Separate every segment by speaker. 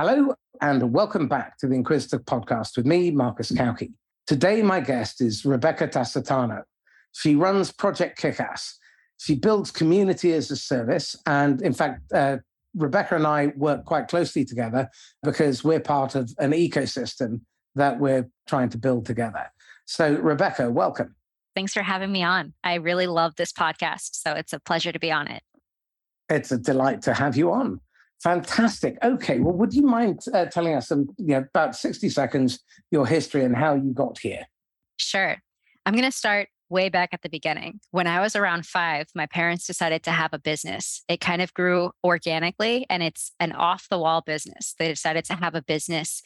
Speaker 1: Hello, and welcome back to the Inquisitor podcast with me, Marcus Cauchi. Today, my guest is Rebecca Tassitano. She runs Project Kickass. She builds community as a service. And in fact, uh, Rebecca and I work quite closely together because we're part of an ecosystem that we're trying to build together. So, Rebecca, welcome.
Speaker 2: Thanks for having me on. I really love this podcast. So, it's a pleasure to be on it.
Speaker 1: It's a delight to have you on. Fantastic. Okay. Well, would you mind uh, telling us some, you know, about 60 seconds, your history and how you got here?
Speaker 2: Sure. I'm going to start way back at the beginning. When I was around five, my parents decided to have a business. It kind of grew organically and it's an off the wall business. They decided to have a business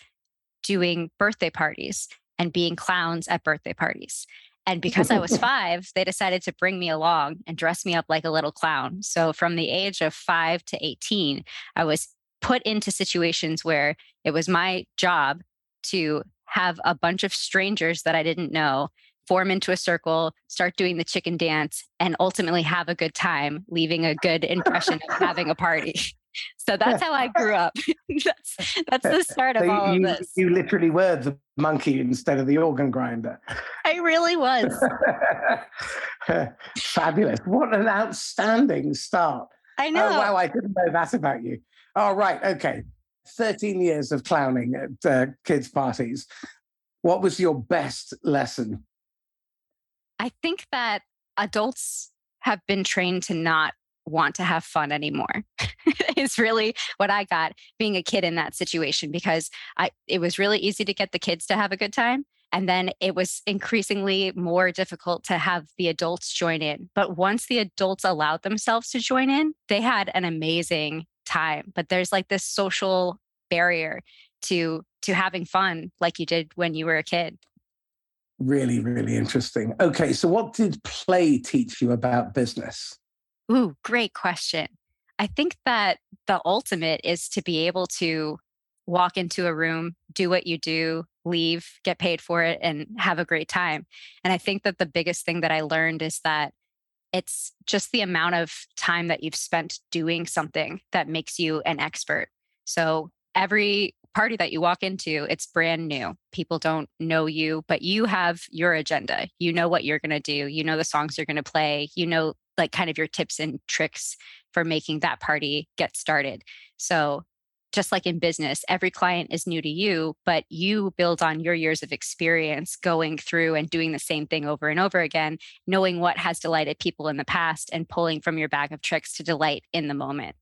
Speaker 2: doing birthday parties and being clowns at birthday parties. And because I was five, they decided to bring me along and dress me up like a little clown. So from the age of five to 18, I was put into situations where it was my job to have a bunch of strangers that I didn't know form into a circle, start doing the chicken dance, and ultimately have a good time, leaving a good impression of having a party. So that's how I grew up. that's that's the start of all
Speaker 1: you,
Speaker 2: of this.
Speaker 1: You literally were the monkey instead of the organ grinder.
Speaker 2: I really was.
Speaker 1: Fabulous. What an outstanding start.
Speaker 2: I know.
Speaker 1: Oh, wow, I didn't know that about you. All right, okay. 13 years of clowning at uh, kids' parties. What was your best lesson?
Speaker 2: I think that adults have been trained to not want to have fun anymore. Is really what i got being a kid in that situation because i it was really easy to get the kids to have a good time and then it was increasingly more difficult to have the adults join in. But once the adults allowed themselves to join in they had an amazing time. But there's like this social barrier to to having fun like you did when you were a kid.
Speaker 1: Really really interesting. Okay so what did play teach you about business
Speaker 2: Ooh, great question. I think that the ultimate is to be able to walk into a room, do what you do, leave, get paid for it, and have a great time. And I think that the biggest thing that I learned is that it's just the amount of time that you've spent doing something that makes you an expert. So every party that you walk into, it's brand new. People don't know you, but you have your agenda. You know what you're going to do. You know the songs you're going to play. You know like kind of your tips and tricks for making that party get started. So, just like in business, every client is new to you, but you build on your years of experience going through and doing the same thing over and over again, knowing what has delighted people in the past and pulling from your bag of tricks to delight in the moment.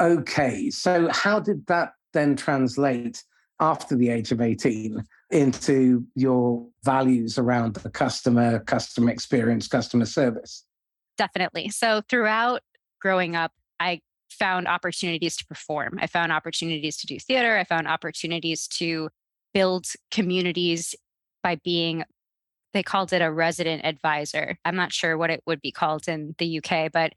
Speaker 1: Okay. So, how did that then translate after the age of 18 into your values around the customer, customer experience, customer service?
Speaker 2: Definitely. So throughout growing up, I found opportunities to perform. I found opportunities to do theater. I found opportunities to build communities by being, they called it a resident advisor. I'm not sure what it would be called in the UK, but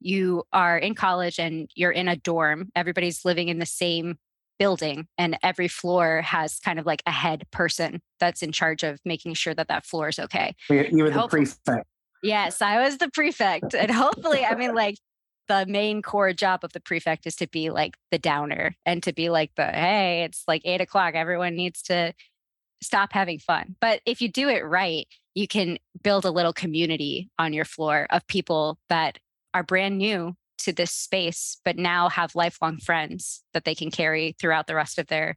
Speaker 2: you are in college and you're in a dorm. Everybody's living in the same building and every floor has kind of like a head person that's in charge of making sure that that floor is okay.
Speaker 1: You were the prefect.
Speaker 2: Yes, I was the prefect. And hopefully, I mean, like the main core job of the prefect is to be like the downer and to be like the, hey, it's like eight o'clock. Everyone needs to stop having fun. But if you do it right, you can build a little community on your floor of people that are brand new to this space, but now have lifelong friends that they can carry throughout the rest of their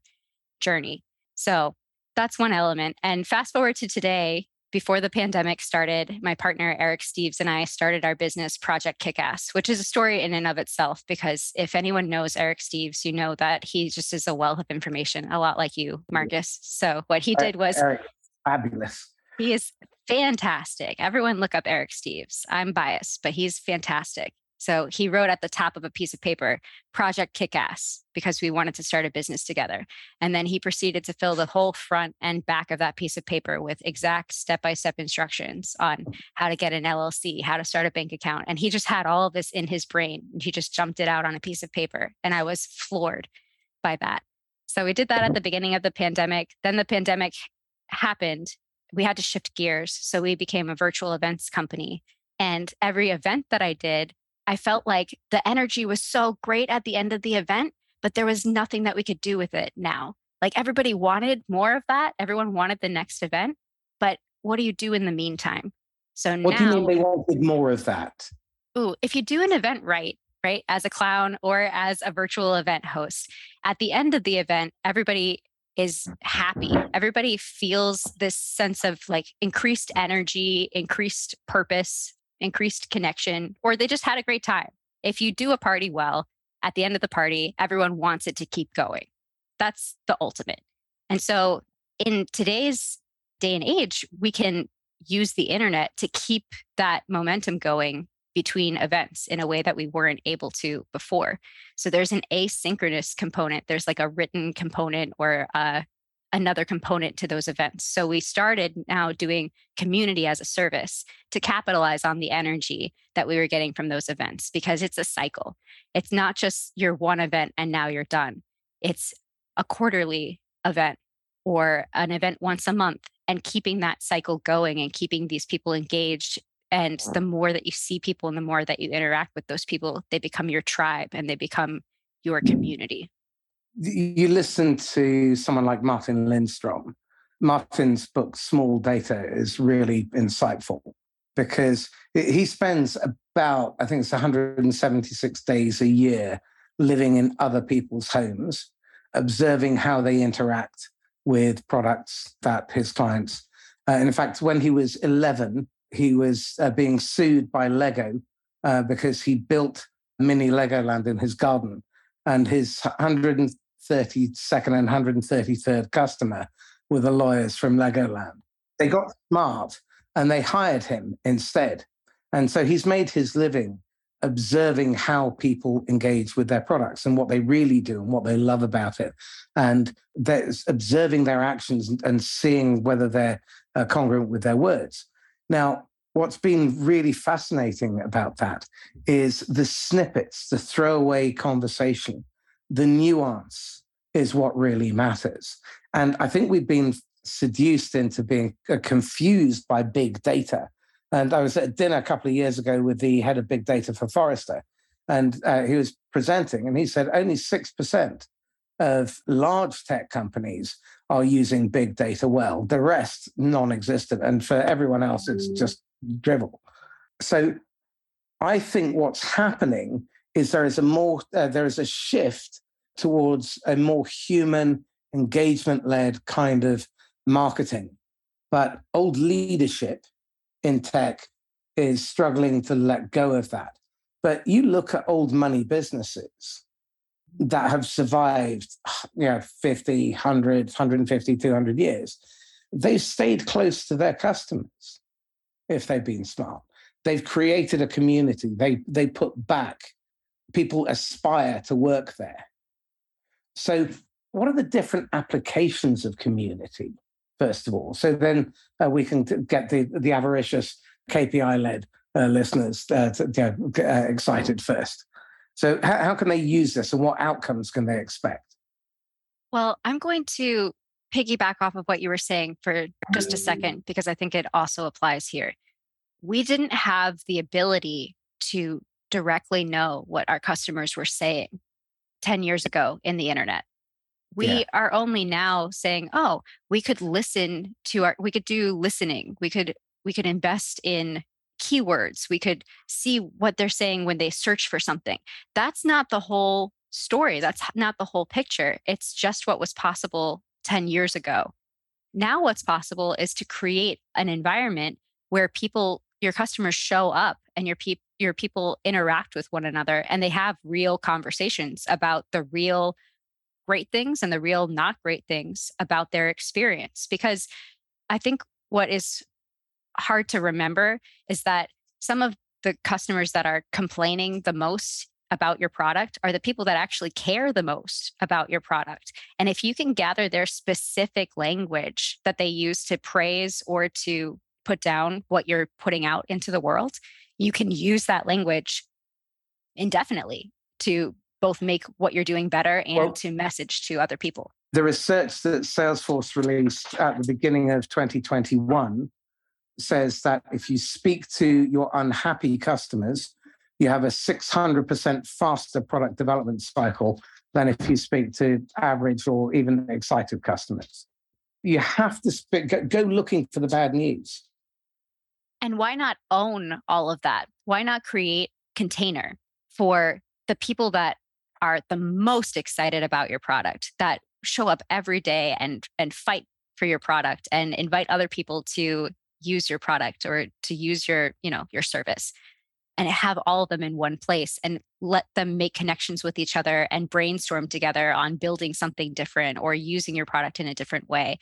Speaker 2: journey. So that's one element. And fast forward to today, before the pandemic started, my partner Eric Steves and I started our business Project Kickass, which is a story in and of itself. Because if anyone knows Eric Steves, you know that he just is a wealth of information, a lot like you, Marcus. So what he did was
Speaker 1: Eric, fabulous.
Speaker 2: He is fantastic. Everyone look up Eric Steves. I'm biased, but he's fantastic. So he wrote at the top of a piece of paper, Project Kickass, because we wanted to start a business together. And then he proceeded to fill the whole front and back of that piece of paper with exact step by step instructions on how to get an LLC, how to start a bank account. And he just had all of this in his brain. And he just jumped it out on a piece of paper. And I was floored by that. So we did that at the beginning of the pandemic. Then the pandemic happened. We had to shift gears. So we became a virtual events company. And every event that I did, I felt like the energy was so great at the end of the event, but there was nothing that we could do with it now. Like everybody wanted more of that. Everyone wanted the next event. But what do you do in the meantime?
Speaker 1: So what now, do you mean they wanted more of that?
Speaker 2: Ooh, if you do an event right, right, as a clown or as a virtual event host, at the end of the event, everybody is happy. Everybody feels this sense of like increased energy, increased purpose, increased connection, or they just had a great time. If you do a party well, at the end of the party, everyone wants it to keep going. That's the ultimate. And so in today's day and age, we can use the internet to keep that momentum going between events in a way that we weren't able to before. So there's an asynchronous component. There's like a written component or uh, another component to those events. So we started now doing community as a service to capitalize on the energy that we were getting from those events because it's a cycle. It's not just your one event and now you're done. It's a quarterly event or an event once a month and keeping that cycle going and keeping these people engaged and the more that you see people and the more that you interact with those people, they become your tribe and they become your mm-hmm. community.
Speaker 1: You listen to someone like Martin Lindstrom. Martin's book, Small Data, is really insightful because he spends about, I think it's 176 days a year living in other people's homes, observing how they interact with products that his clients. Uh, in fact, when he was 11, he was uh, being sued by Lego uh, because he built mini Legoland in his garden. And his 132nd and 133rd customer were the lawyers from Legoland. They got smart and they hired him instead. And so he's made his living observing how people engage with their products and what they really do and what they love about it. And observing their actions and seeing whether they're uh, congruent with their words. Now, what's been really fascinating about that is the snippets, the throwaway conversation, the nuance is what really matters. And I think we've been seduced into being uh, confused by big data. And I was at dinner a couple of years ago with the head of big data for Forrester, and uh, he was presenting, and he said only 6% of large tech companies are using big data well. The rest non-existent, and for everyone else, it's mm. just drivel. So, I think what's happening is there is a more uh, there is a shift towards a more human engagement-led kind of marketing, but old leadership in tech is struggling to let go of that. But you look at old money businesses that have survived, you know, 50, 100, 150, 200 years, they've stayed close to their customers if they've been smart. They've created a community. They, they put back, people aspire to work there. So, what are the different applications of community, first of all? So then uh, we can t- get the, the avaricious KPI led uh, listeners uh, uh, excited first. So, how can they use this and what outcomes can they expect?
Speaker 2: Well, I'm going to piggyback off of what you were saying for just a second, because I think it also applies here. We didn't have the ability to directly know what our customers were saying 10 years ago in the internet. We yeah. are only now saying, oh, we could listen to our, we could do listening. We could, we could invest in keywords. We could see what they're saying when they search for something. That's not the whole story. That's not the whole picture. It's just what was possible 10 years ago. Now, what's possible is to create an environment where people, your customers show up and your, pe- your people interact with one another and they have real conversations about the real great things and the real not great things about their experience. Because I think what is hard to remember is that some of the customers that are complaining the most about your product are the people that actually care the most about your product. And if you can gather their specific language that they use to praise or to put down what you're putting out into the world, you can use that language indefinitely to both make what you're doing better and well, to message to other people.
Speaker 1: The research that Salesforce released at the beginning of 2021 says that if you speak to your unhappy customers, you have a 600% faster product development cycle than if you speak to average or even excited customers. You have to speak, go looking for the bad news.
Speaker 2: And why not own all of that? Why not create container for the people that are the most excited about your product, that show up every day and and fight for your product and invite other people to use your product or to use your, you know, your service and have all of them in one place and let them make connections with each other and brainstorm together on building something different or using your product in a different way.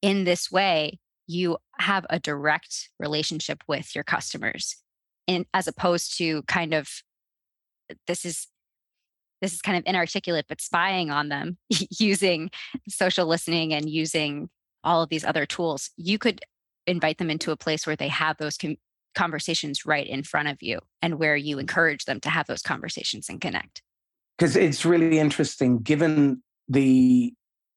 Speaker 2: In this way, you have a direct relationship with your customers and as opposed to kind of uh, this is this is kind of inarticulate but spying on them using social listening and using all of these other tools you could invite them into a place where they have those com- conversations right in front of you and where you encourage them to have those conversations and connect.
Speaker 1: Because it's really interesting given the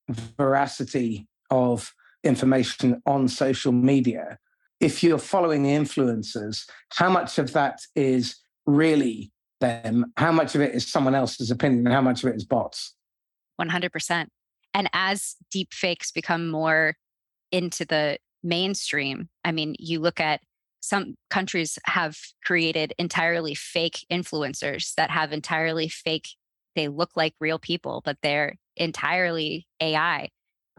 Speaker 1: veracity of information on social media, if you're following the influencers, how much of that is really them? How much of it is someone else's opinion? And How much of it is bots?
Speaker 2: 100%. And as deep fakes become more into the mainstream, I mean, you look at some countries have created entirely fake influencers that have entirely fake, they look like real people, but they're entirely AI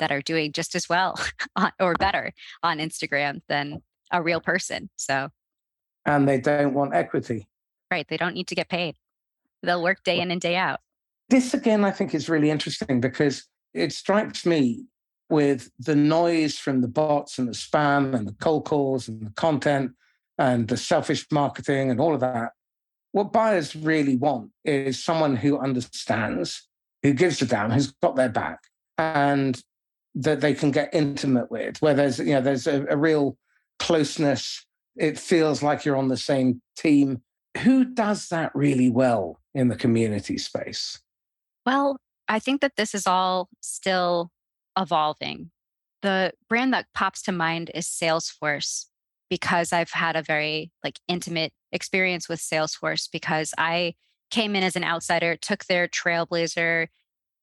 Speaker 2: that are doing just as well or better on Instagram than a real person. So,
Speaker 1: and they don't want equity.
Speaker 2: Right. They don't need to get paid. They'll work day in and day out.
Speaker 1: This again, I think is really interesting because it strikes me with the noise from the bots and the spam and the cold calls and the content and the selfish marketing and all of that. What buyers really want is someone who understands, who gives a damn, who's got their back, and that they can get intimate with, where there's you know there's a, a real closeness. It feels like you're on the same team. Who does that really well in the community space?
Speaker 2: Well, I think that this is all still evolving. The brand that pops to mind is Salesforce because I've had a very like intimate experience with Salesforce because I came in as an outsider, took their trailblazer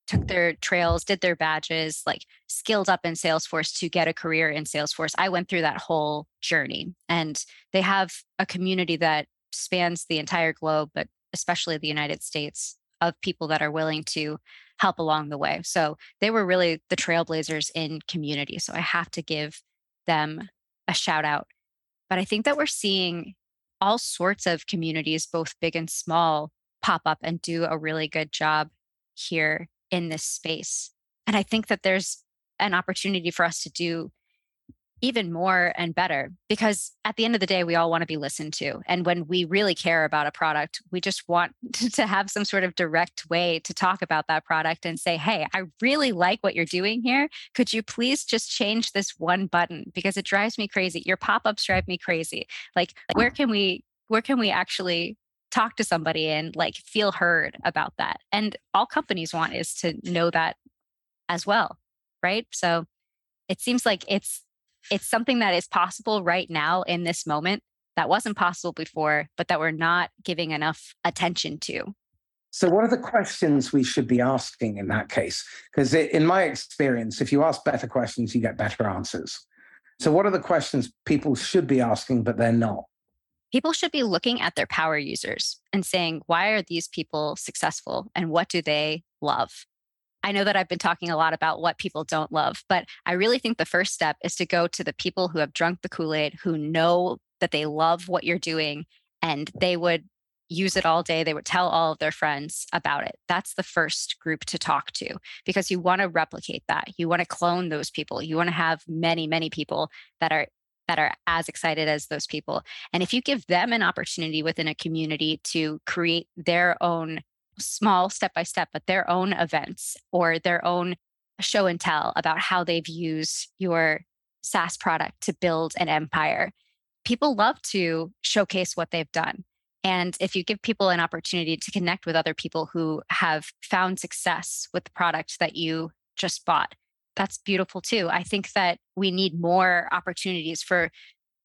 Speaker 2: took their trails, did their badges, like skilled up in Salesforce to get a career in Salesforce. I went through that whole journey. And they have a community that spans the entire globe, but especially the United States, of people that are willing to help along the way. So they were really the trailblazers in community. So I have to give them a shout out. But I think that we're seeing all sorts of communities, both big and small, pop up and do a really good job here in this space. And I think that there's an opportunity for us to do even more and better because at the end of the day we all want to be listened to and when we really care about a product we just want to have some sort of direct way to talk about that product and say hey i really like what you're doing here. Could you please just change this one button? Because it drives me crazy. Your pop-ups drive me crazy. Like where can we where can we actually talk to somebody and like feel heard about that. And all companies want is to know that as well, right? So it seems like it's it's something that is possible right now in this moment that wasn't possible before, but that we're not giving enough attention to.
Speaker 1: So, what are the questions we should be asking in that case? Because, in my experience, if you ask better questions, you get better answers. So, what are the questions people should be asking, but they're not?
Speaker 2: People should be looking at their power users and saying, why are these people successful and what do they love? I know that I've been talking a lot about what people don't love, but I really think the first step is to go to the people who have drunk the Kool Aid, who know that they love what you're doing and they would use it all day. They would tell all of their friends about it. That's the first group to talk to because you want to replicate that. You want to clone those people. You want to have many, many people that are that are as excited as those people. And if you give them an opportunity within a community to create their own small step by step, but their own events or their own show and tell about how they've used your SaaS product to build an empire, people love to showcase what they've done. And if you give people an opportunity to connect with other people who have found success with the product that you just bought, that's beautiful too. I think that we need more opportunities for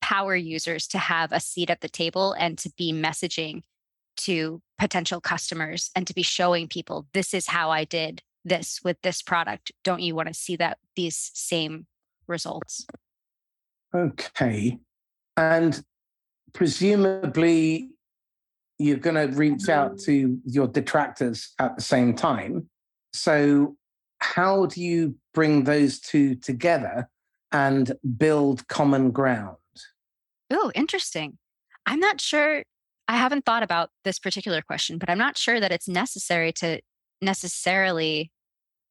Speaker 2: power users to have a seat at the table and to be messaging to potential customers and to be showing people this is how I did this with this product. Don't you want to see that these same results?
Speaker 1: Okay. And presumably you're going to reach out mm-hmm. to your detractors at the same time. So, how do you bring those two together and build common ground?
Speaker 2: Oh, interesting. I'm not sure. I haven't thought about this particular question, but I'm not sure that it's necessary to necessarily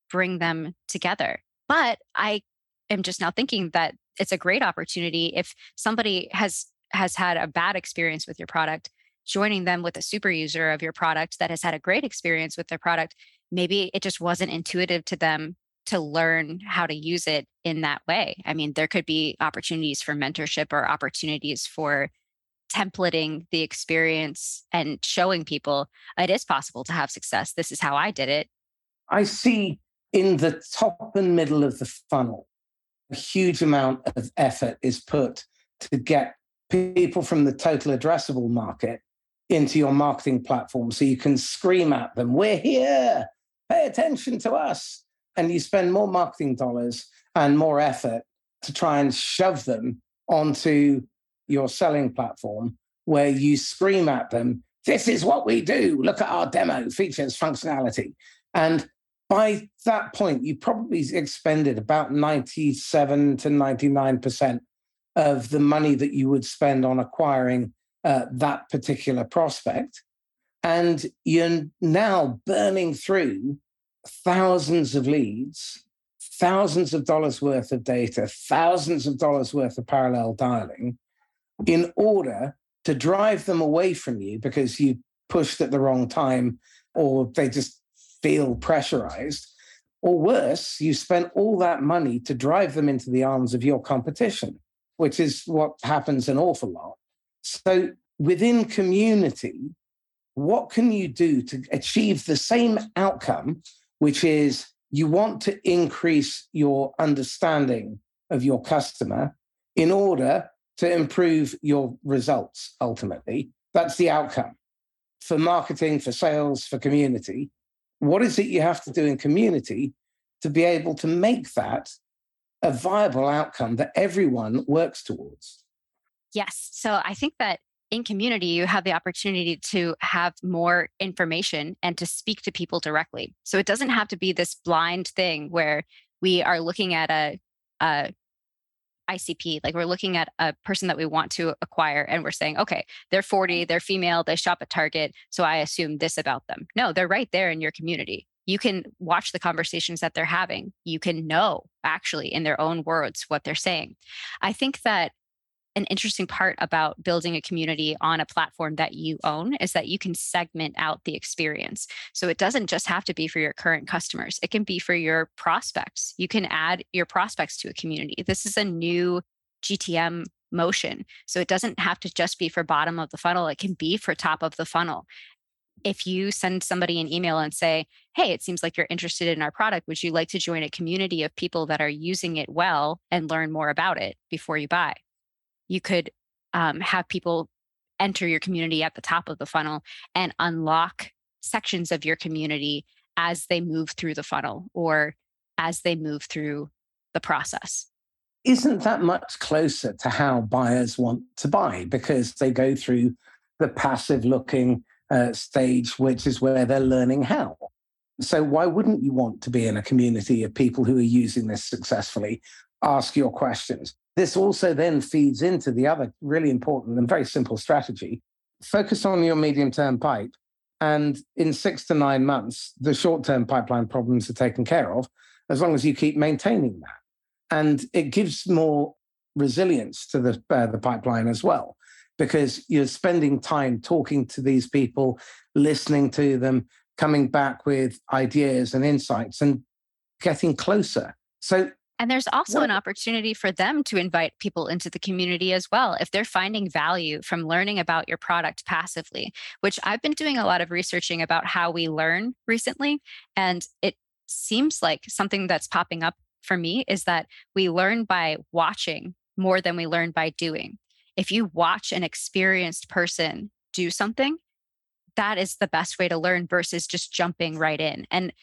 Speaker 2: bring them together. But I am just now thinking that it's a great opportunity if somebody has has had a bad experience with your product joining them with a super user of your product that has had a great experience with their product maybe it just wasn't intuitive to them to learn how to use it in that way. I mean there could be opportunities for mentorship or opportunities for templating the experience and showing people it is possible to have success. This is how i did it.
Speaker 1: I see in the top and middle of the funnel a huge amount of effort is put to get people from the total addressable market into your marketing platform so you can scream at them, We're here, pay attention to us. And you spend more marketing dollars and more effort to try and shove them onto your selling platform where you scream at them, This is what we do. Look at our demo, features, functionality. And by that point, you probably expended about 97 to 99% of the money that you would spend on acquiring uh, that particular prospect. And you're now burning through thousands of leads, thousands of dollars worth of data, thousands of dollars worth of parallel dialing in order to drive them away from you because you pushed at the wrong time or they just feel pressurized. Or worse, you spent all that money to drive them into the arms of your competition, which is what happens an awful lot. So within community, what can you do to achieve the same outcome, which is you want to increase your understanding of your customer in order to improve your results ultimately? That's the outcome for marketing, for sales, for community. What is it you have to do in community to be able to make that a viable outcome that everyone works towards?
Speaker 2: Yes. So I think that in community, you have the opportunity to have more information and to speak to people directly. So it doesn't have to be this blind thing where we are looking at a, a ICP, like we're looking at a person that we want to acquire and we're saying, okay, they're 40, mm. they're female, they shop at Target. So I assume this about them. No, they're right there in your community. You can watch the conversations that they're having. You can know actually in their own words what they're saying. I think that an interesting part about building a community on a platform that you own is that you can segment out the experience. So it doesn't just have to be for your current customers, it can be for your prospects. You can add your prospects to a community. This is a new GTM motion. So it doesn't have to just be for bottom of the funnel, it can be for top of the funnel. If you send somebody an email and say, Hey, it seems like you're interested in our product. Would you like to join a community of people that are using it well and learn more about it before you buy? You could um, have people enter your community at the top of the funnel and unlock sections of your community as they move through the funnel or as they move through the process.
Speaker 1: Isn't that much closer to how buyers want to buy because they go through the passive looking uh, stage, which is where they're learning how? So, why wouldn't you want to be in a community of people who are using this successfully? Ask your questions. This also then feeds into the other really important and very simple strategy focus on your medium term pipe. And in six to nine months, the short term pipeline problems are taken care of as long as you keep maintaining that. And it gives more resilience to the, uh, the pipeline as well, because you're spending time talking to these people, listening to them, coming back with ideas and insights and getting closer. So
Speaker 2: and there's also what? an opportunity for them to invite people into the community as well if they're finding value from learning about your product passively, which I've been doing a lot of researching about how we learn recently. And it seems like something that's popping up for me is that we learn by watching more than we learn by doing. If you watch an experienced person do something, that is the best way to learn versus just jumping right in. And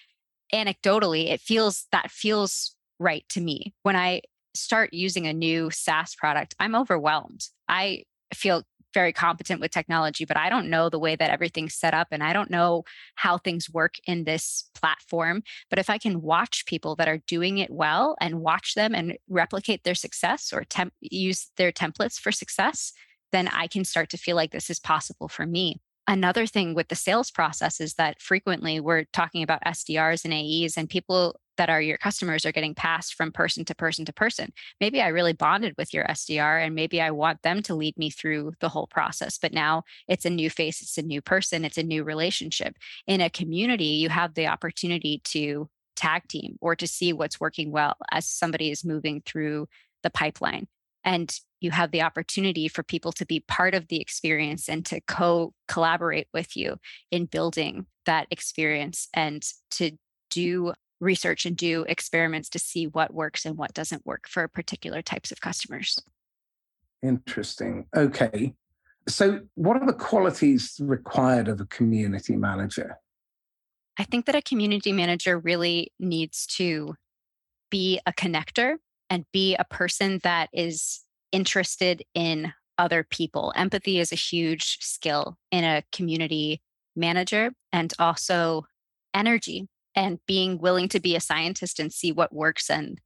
Speaker 2: anecdotally, it feels that feels right to me. When I start using a new SaaS product, I'm overwhelmed. I feel very competent with technology, but I don't know the way that everything's set up and I don't know how things work in this platform. But if I can watch people that are doing it well and watch them and replicate their success or temp- use their templates for success, then I can start to feel like this is possible for me. Another thing with the sales process is that frequently we're talking about SDRs and AEs, and people that are your customers are getting passed from person to person to person. Maybe I really bonded with your SDR and maybe I want them to lead me through the whole process. But now it's a new face, it's a new person, it's a new relationship. In a community, you have the opportunity to tag team or to see what's working well as somebody is moving through the pipeline. And you have the opportunity for people to be part of the experience and to co collaborate with you in building that experience and to do research and do experiments to see what works and what doesn't work for particular types of customers.
Speaker 1: Interesting. Okay. So, what are the qualities required of a community manager?
Speaker 2: I think that a community manager really needs to be a connector and be a person that is interested in other people. Empathy is a huge skill in a community manager and also energy and being willing to be a scientist and see what works and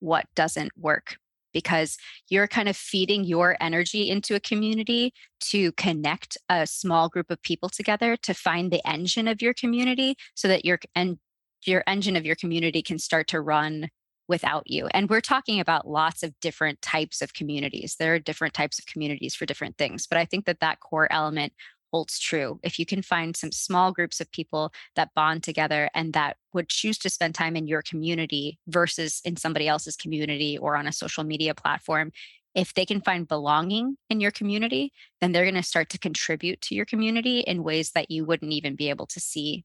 Speaker 2: what doesn't work because you're kind of feeding your energy into a community to connect a small group of people together to find the engine of your community so that your and your engine of your community can start to run without you. And we're talking about lots of different types of communities. There are different types of communities for different things, but I think that that core element holds true. If you can find some small groups of people that bond together and that would choose to spend time in your community versus in somebody else's community or on a social media platform, if they can find belonging in your community, then they're going to start to contribute to your community in ways that you wouldn't even be able to see.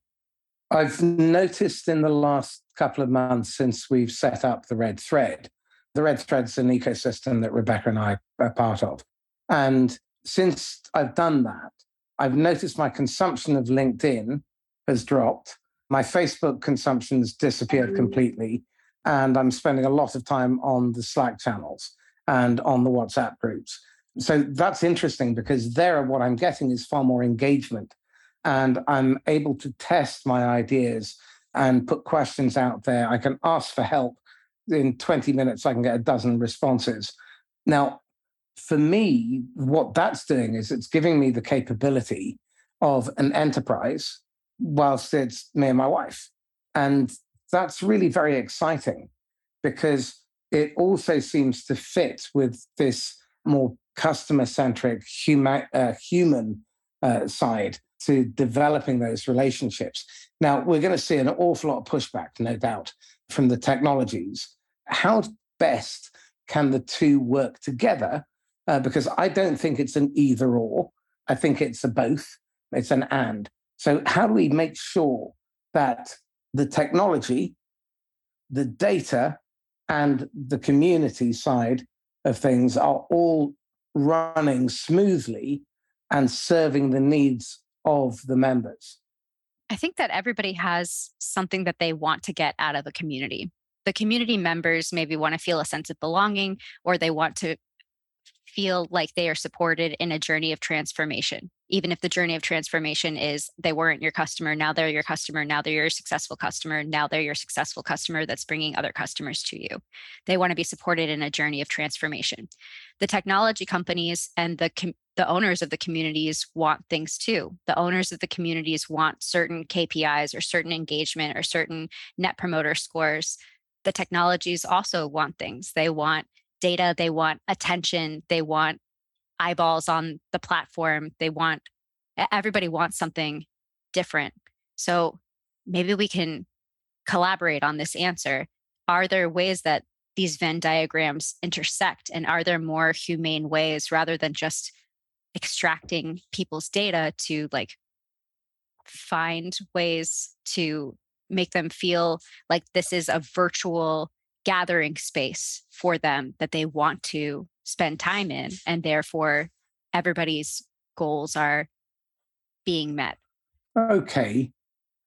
Speaker 1: I've noticed in the last couple of months since we've set up the Red Thread, the Red Thread's an ecosystem that Rebecca and I are part of. And since I've done that, I've noticed my consumption of LinkedIn has dropped. My Facebook consumption has disappeared mm. completely. And I'm spending a lot of time on the Slack channels and on the WhatsApp groups. So that's interesting because there, what I'm getting is far more engagement. And I'm able to test my ideas and put questions out there. I can ask for help. In 20 minutes, I can get a dozen responses. Now, for me, what that's doing is it's giving me the capability of an enterprise whilst it's me and my wife. And that's really very exciting because it also seems to fit with this more customer centric human, uh, human uh, side to developing those relationships. Now, we're going to see an awful lot of pushback, no doubt, from the technologies. How best can the two work together uh, because I don't think it's an either or. I think it's a both, it's an and. So, how do we make sure that the technology, the data, and the community side of things are all running smoothly and serving the needs of the members?
Speaker 2: I think that everybody has something that they want to get out of a community. The community members maybe want to feel a sense of belonging or they want to feel like they are supported in a journey of transformation even if the journey of transformation is they weren't your customer now they're your customer now they're your successful customer now they're your successful customer that's bringing other customers to you they want to be supported in a journey of transformation the technology companies and the com- the owners of the communities want things too. The owners of the communities want certain KPIs or certain engagement or certain net promoter scores. The technologies also want things. They want data, they want attention, they want eyeballs on the platform, they want everybody wants something different. So maybe we can collaborate on this answer. Are there ways that these Venn diagrams intersect? And are there more humane ways rather than just extracting people's data to like find ways to make them feel like this is a virtual gathering space for them that they want to spend time in and therefore everybody's goals are being met
Speaker 1: Okay.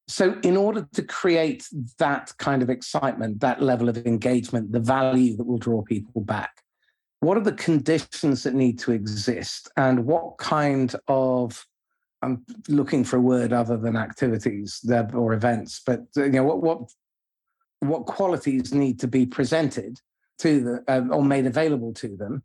Speaker 1: So, in order to create that kind of excitement, that level of engagement, the value that will draw people back, what are the conditions that need to exist? And what kind of, I'm looking for a word other than activities or events, but you know, what, what, what qualities need to be presented to the, uh, or made available to them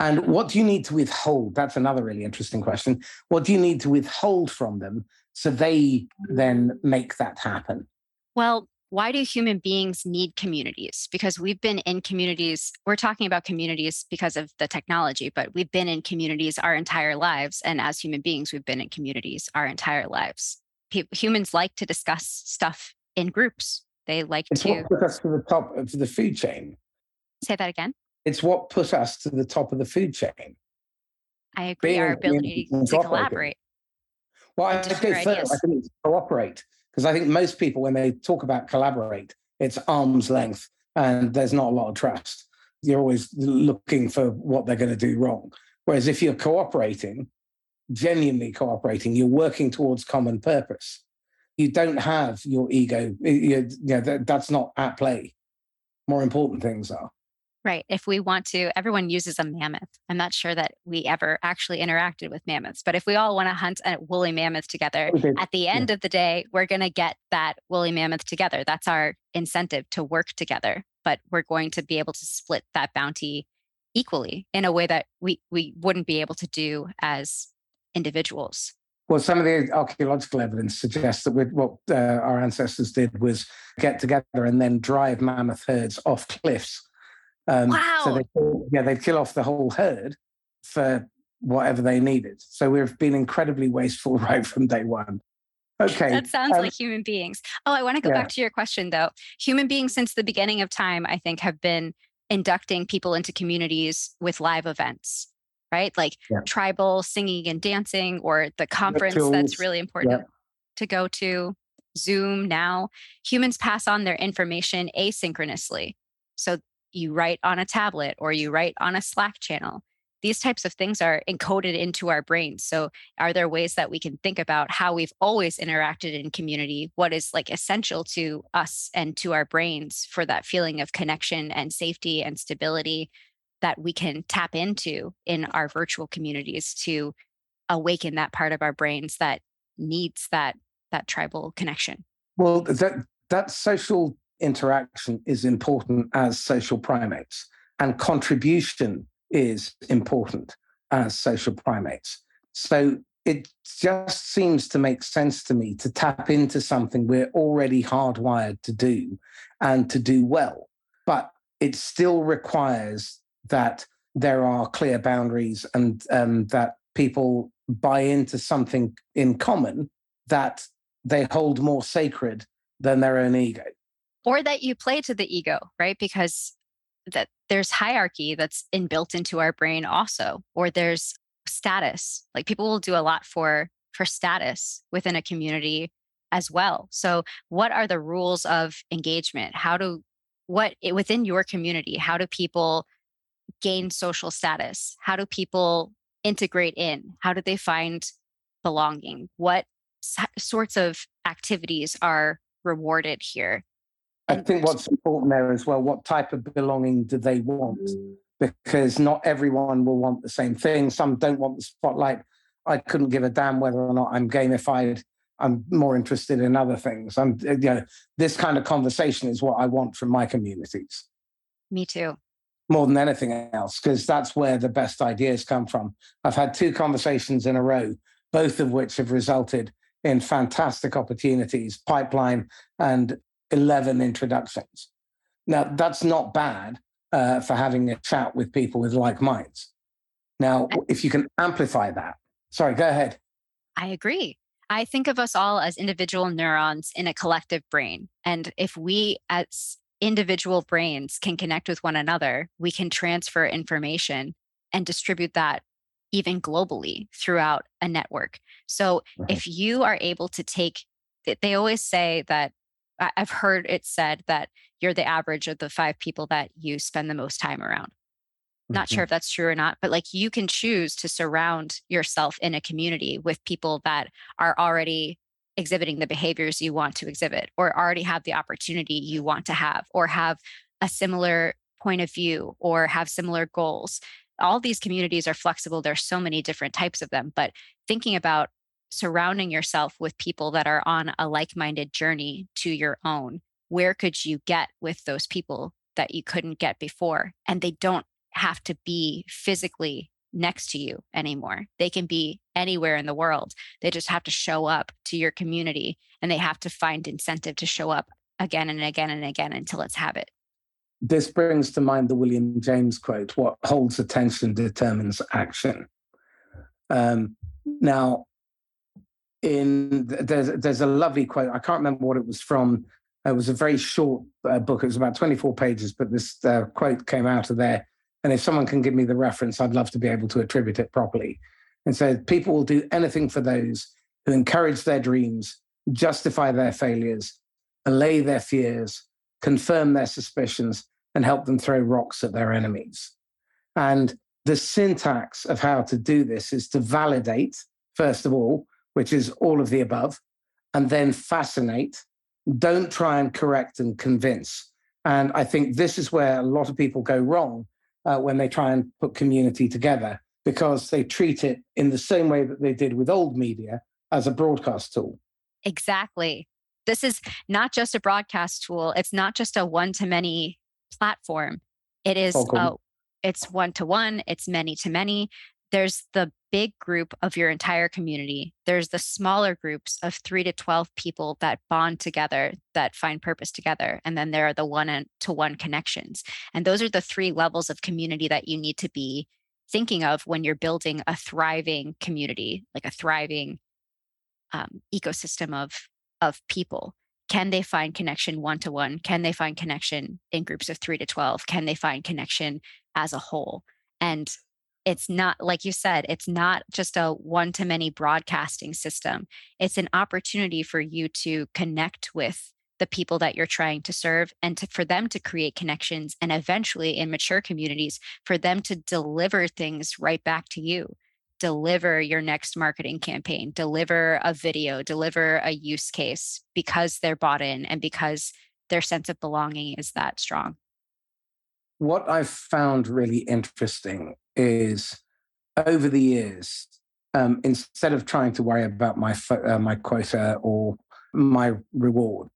Speaker 1: and what do you need to withhold? That's another really interesting question. What do you need to withhold from them so they then make that happen?
Speaker 2: Well, why do human beings need communities? Because we've been in communities, we're talking about communities because of the technology, but we've been in communities our entire lives. And as human beings, we've been in communities our entire lives. humans like to discuss stuff in groups. They like
Speaker 1: it's
Speaker 2: to.
Speaker 1: What put us to the top of the food chain?
Speaker 2: Say that again.
Speaker 1: It's what put us to the top of the food chain.
Speaker 2: I agree. Being our ability to collaborate.
Speaker 1: Well, I go further. I think it's cooperate because I think most people, when they talk about collaborate, it's arm's length and there's not a lot of trust. You're always looking for what they're going to do wrong. Whereas if you're cooperating, genuinely cooperating, you're working towards common purpose. You don't have your ego. You, know, that, that's not at play. More important things are.
Speaker 2: Right. If we want to, everyone uses a mammoth. I'm not sure that we ever actually interacted with mammoths, but if we all want to hunt a woolly mammoth together, okay. at the end yeah. of the day, we're going to get that woolly mammoth together. That's our incentive to work together, but we're going to be able to split that bounty equally in a way that we, we wouldn't be able to do as individuals.
Speaker 1: Well, some of the archaeological evidence suggests that what uh, our ancestors did was get together and then drive mammoth herds off cliffs
Speaker 2: um, wow.
Speaker 1: So they yeah, they'd kill off the whole herd for whatever they needed. So we've been incredibly wasteful right from day one. Okay.
Speaker 2: That sounds um, like human beings. Oh, I want to go yeah. back to your question though. Human beings since the beginning of time, I think, have been inducting people into communities with live events, right? Like yeah. tribal singing and dancing, or the conference that's really important yeah. to go to, Zoom now. Humans pass on their information asynchronously. So you write on a tablet or you write on a Slack channel. These types of things are encoded into our brains. So, are there ways that we can think about how we've always interacted in community? What is like essential to us and to our brains for that feeling of connection and safety and stability that we can tap into in our virtual communities to awaken that part of our brains that needs that that tribal connection?
Speaker 1: Well, that that social interaction is important as social primates, and contribution is important as social primates. So it just seems to make sense to me to tap into something we're already hardwired to do and to do well. But it still requires that there are clear boundaries and um, that people buy into something in common that they hold more sacred than their own ego
Speaker 2: or that you play to the ego, right? Because that there's hierarchy that's inbuilt into our brain also, or there's status. Like people will do a lot for for status within a community as well. So what are the rules of engagement? How do what within your community, how do people gain social status? How do people integrate in? How do they find belonging? What sorts of activities are rewarded here?
Speaker 1: I think what's important there as well, what type of belonging do they want? Mm. Because not everyone will want the same thing. Some don't want the spotlight. I couldn't give a damn whether or not I'm gamified. I'm more interested in other things. I'm, eh, you know, this kind of conversation is what I want from my communities.
Speaker 2: Me too.
Speaker 1: More than anything else, because that's where the best ideas come from. I've had two conversations in a row, both of which have resulted in fantastic opportunities, pipeline and 11 introductions. Now, that's not bad uh, for having a chat with people with like minds. Now, if you can amplify that, sorry, go ahead.
Speaker 2: I agree. I think of us all as individual neurons in a collective brain. And if we, as individual brains, can connect with one another, we can transfer information and distribute that even globally throughout a network. So right. if you are able to take, they always say that I've heard it said that you're the average of the five people that you spend the most time around. Not mm-hmm. sure if that's true or not, but like you can choose to surround yourself in a community with people that are already exhibiting the behaviors you want to exhibit or already have the opportunity you want to have or have a similar point of view or have similar goals. All these communities are flexible. There's so many different types of them but thinking about surrounding yourself with people that are on a like-minded journey to your own where could you get with those people that you couldn't get before? And they don't have to be physically next to you anymore. They can be anywhere in the world. They just have to show up to your community and they have to find incentive to show up again and again and again until it's habit.
Speaker 1: This brings to mind the William James quote what holds attention determines action. Um, now, in there's there's a lovely quote. I can't remember what it was from. It was a very short uh, book. It was about 24 pages, but this uh, quote came out of there and if someone can give me the reference, I'd love to be able to attribute it properly. And so people will do anything for those who encourage their dreams, justify their failures, allay their fears, confirm their suspicions, and help them throw rocks at their enemies. And the syntax of how to do this is to validate, first of all, which is all of the above, and then fascinate. Don't try and correct and convince. And I think this is where a lot of people go wrong uh, when they try and put community together because they treat it in the same way that they did with old media as a broadcast tool.
Speaker 2: Exactly. This is not just a broadcast tool. It's not just a one to many platform. It is oh, cool. a, it's one to one, it's many to many there's the big group of your entire community. There's the smaller groups of three to 12 people that bond together, that find purpose together. And then there are the one to one connections. And those are the three levels of community that you need to be thinking of when you're building a thriving community, like a thriving um, ecosystem of, of people. Can they find connection one to one? Can they find connection in groups of three to 12? Can they find connection as a whole? And it's not like you said it's not just a one to many broadcasting system. It's an opportunity for you to connect with the people that you're trying to serve and to, for them to create connections and eventually in mature communities for them to deliver things right back to you. Deliver your next marketing campaign deliver a video deliver a use case because they're bought in and because their sense of belonging is that strong
Speaker 1: what I've found really interesting is over the years, um, instead of trying to worry about my uh, my quota or my reward,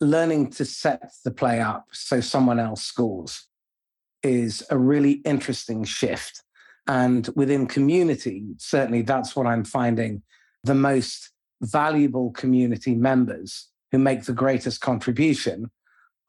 Speaker 1: learning to set the play up so someone else scores is a really interesting shift. And within community, certainly that's what I'm finding the most valuable community members who make the greatest contribution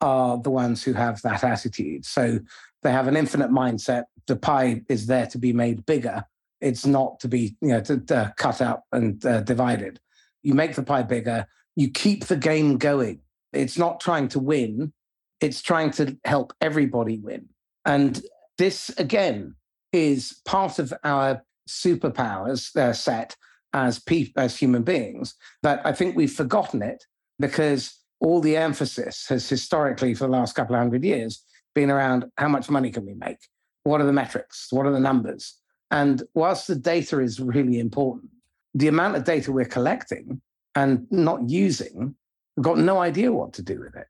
Speaker 1: are the ones who have that attitude. So they have an infinite mindset. The pie is there to be made bigger. It's not to be, you know, to, to cut up and uh, divided. You make the pie bigger. You keep the game going. It's not trying to win. It's trying to help everybody win. And this, again, is part of our superpowers uh, set as pe- as human beings. That I think we've forgotten it because all the emphasis has historically, for the last couple of hundred years, been around how much money can we make? What are the metrics? What are the numbers? And whilst the data is really important, the amount of data we're collecting and not using, we've got no idea what to do with it.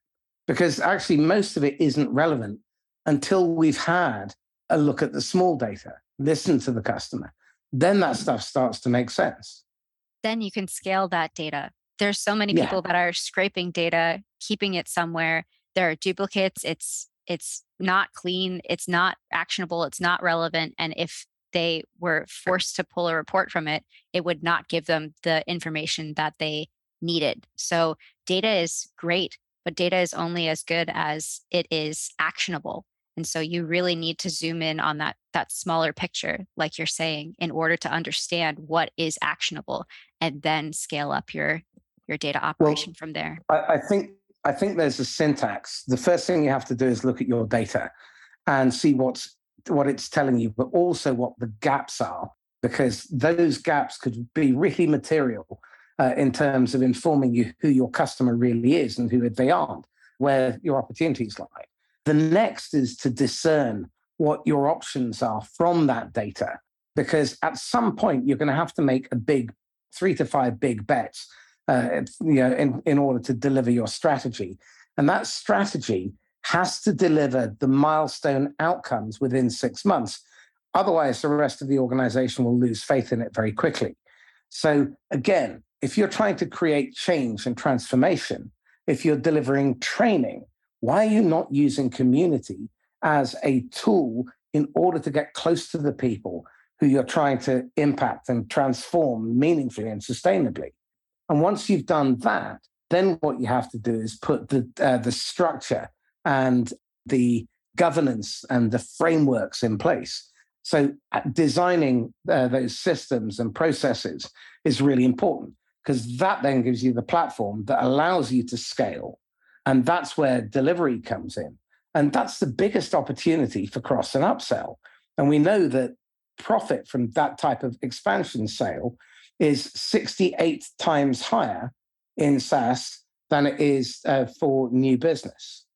Speaker 1: Because actually, most of it isn't relevant until we've had a look at the small data, listen to the customer. Then that stuff starts to make sense.
Speaker 2: Then you can scale that data there's so many people yeah. that are scraping data keeping it somewhere. There are duplicates it's it's not clean it's not actionable it's not relevant and if they were forced to pull a report from it it would not give them the information that they needed. So data is great but data is only as good as it is actionable and so you really need to zoom in on that that smaller picture like you're saying in order to understand what is actionable and then scale up your your data operation well, from there?
Speaker 1: I, I think I think there's a syntax. The first thing you have to do is look at your data and see what's what it's telling you, but also what the gaps are, because those gaps could be really material uh, in terms of informing you who your customer really is and who they aren't, where your opportunities lie. The next is to discern what your options are from that data, because at some point you're going to have to make a big three to five big bets uh, you know, in, in order to deliver your strategy. And that strategy has to deliver the milestone outcomes within six months. Otherwise, the rest of the organization will lose faith in it very quickly. So, again, if you're trying to create change and transformation, if you're delivering training, why are you not using community as a tool in order to get close to the people who you're trying to impact and transform meaningfully and sustainably? And once you've done that, then what you have to do is put the, uh, the structure and the governance and the frameworks in place. So, uh, designing uh, those systems and processes is really important because that then gives you the platform that allows you to scale. And that's where delivery comes in. And that's the biggest opportunity for cross and upsell. And we know that profit from that type of expansion sale is 68 times higher in SaaS than it is uh, for new business.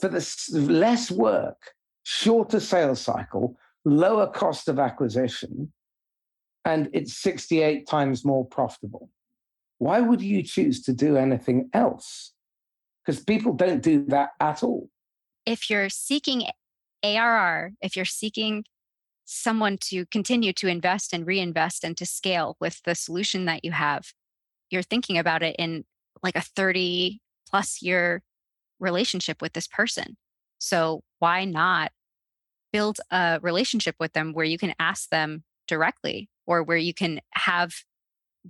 Speaker 1: For the less work, shorter sales cycle, lower cost of acquisition, and it's 68 times more profitable. Why would you choose to do anything else? Because people don't do that at all.
Speaker 2: If you're seeking ARR, if you're seeking someone to continue to invest and reinvest and to scale with the solution that you have, you're thinking about it in like a 30 plus year relationship with this person. So why not build a relationship with them where you can ask them directly or where you can have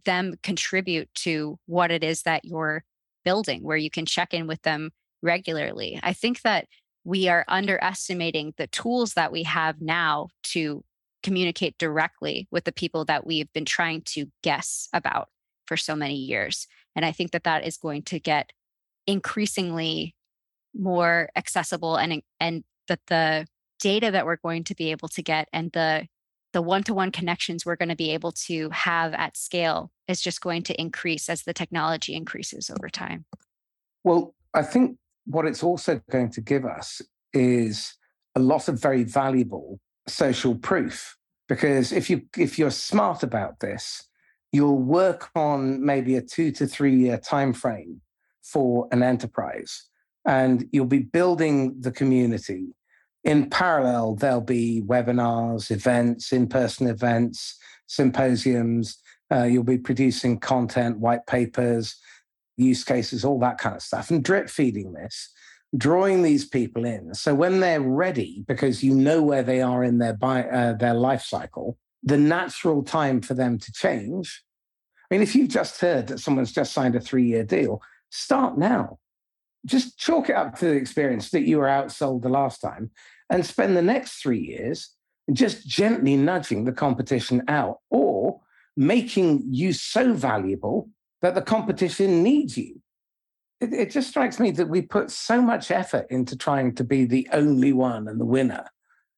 Speaker 2: them contribute to what it is that you're building, where you can check in with them regularly. I think that we are underestimating the tools that we have now to communicate directly with the people that we've been trying to guess about for so many years. And I think that that is going to get increasingly more accessible and and that the data that we're going to be able to get and the the one-to-one connections we're going to be able to have at scale is just going to increase as the technology increases over time.
Speaker 1: Well, I think what it's also going to give us is a lot of very valuable social proof. Because if you if you're smart about this you'll work on maybe a 2 to 3 year time frame for an enterprise. And you'll be building the community. In parallel, there'll be webinars, events, in person events, symposiums. Uh, you'll be producing content, white papers, use cases, all that kind of stuff, and drip feeding this, drawing these people in. So when they're ready, because you know where they are in their, uh, their life cycle, the natural time for them to change. I mean, if you've just heard that someone's just signed a three year deal, start now. Just chalk it up to the experience that you were outsold the last time and spend the next three years just gently nudging the competition out or making you so valuable that the competition needs you. It, it, just strikes me that we put so much effort into trying to be the only one and the winner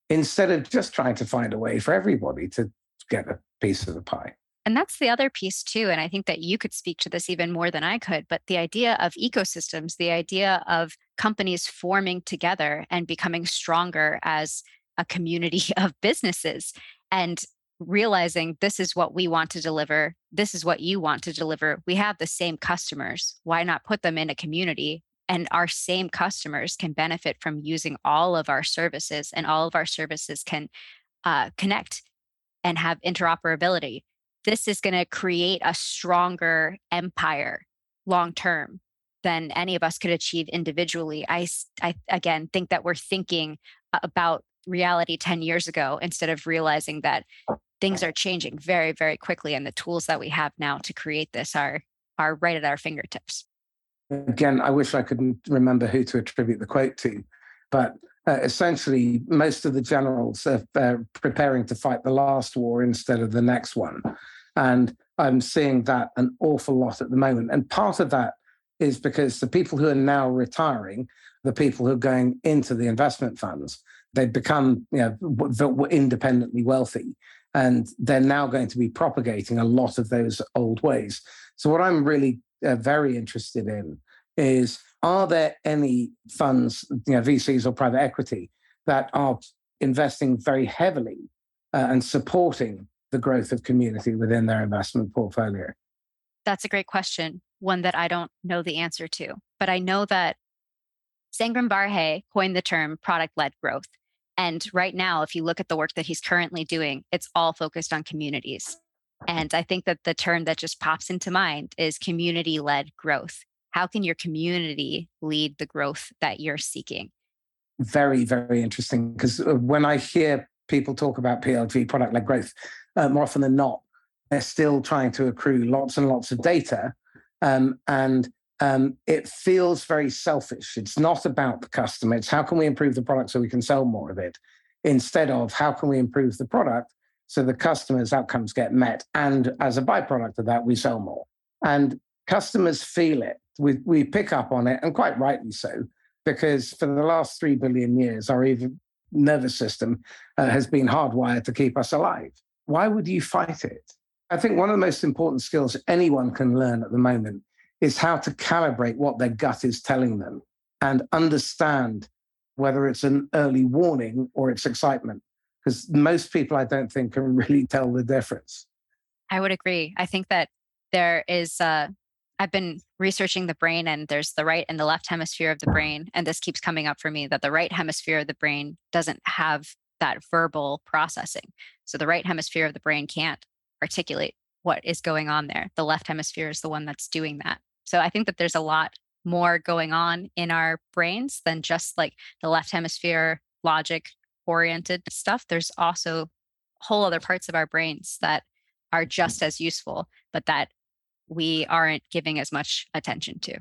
Speaker 1: instead of just trying to find a way for everybody to get a piece of the pie.
Speaker 2: And that's the other piece too. And I think that you could speak to this even more than I could. But the idea of ecosystems, the idea of companies forming together and becoming stronger as a community of businesses and realizing this is what we want to deliver, this is what you want to deliver. We have the same customers. Why not put them in a community? And our same customers can benefit from using all of our services, and all of our services can uh, connect and have interoperability this is going to create a stronger empire long term than any of us could achieve individually. I, I again think that we're thinking about reality 10 years ago instead of realizing that things are changing very very quickly and the tools that we have now to create this are are right at our fingertips
Speaker 1: again i wish i could remember who to attribute the quote to but uh, essentially most of the generals are uh, preparing to fight the last war instead of the next one and I'm seeing that an awful lot at the moment. And part of that is because the people who are now retiring, the people who are going into the investment funds, they've become you know, independently wealthy. And they're now going to be propagating a lot of those old ways. So, what I'm really uh, very interested in is are there any funds, you know, VCs or private equity, that are investing very heavily uh, and supporting the growth of community within their investment portfolio.
Speaker 2: That's a great question, one that I don't know the answer to. But I know that Sangram Vajre coined the term product led growth. And right now, if you look at the work that he's currently doing, it's all focused on communities. And I think that the term that just pops into mind is community led growth. How can your community lead the growth that you're seeking?
Speaker 1: Very, very interesting. Because uh, when I hear people talk about PLG, product led growth, uh, more often than not, they're still trying to accrue lots and lots of data. Um, and um, it feels very selfish. It's not about the customer. It's how can we improve the product so we can sell more of it, instead of how can we improve the product so the customer's outcomes get met, and as a byproduct of that, we sell more. And customers feel it. We we pick up on it, and quite rightly so, because for the last three billion years, our even nervous system uh, has been hardwired to keep us alive. Why would you fight it? I think one of the most important skills anyone can learn at the moment is how to calibrate what their gut is telling them and understand whether it's an early warning or it's excitement. Because most people, I don't think, can really tell the difference.
Speaker 2: I would agree. I think that there is, uh, I've been researching the brain, and there's the right and the left hemisphere of the brain. And this keeps coming up for me that the right hemisphere of the brain doesn't have that verbal processing. So the right hemisphere of the brain can't articulate what is going on there. The left hemisphere is the one that's doing that. So I think that there's a lot more going on in our brains than just like the left hemisphere logic oriented stuff. There's also whole other parts of our brains that are just as useful, but that we aren't giving as much attention to.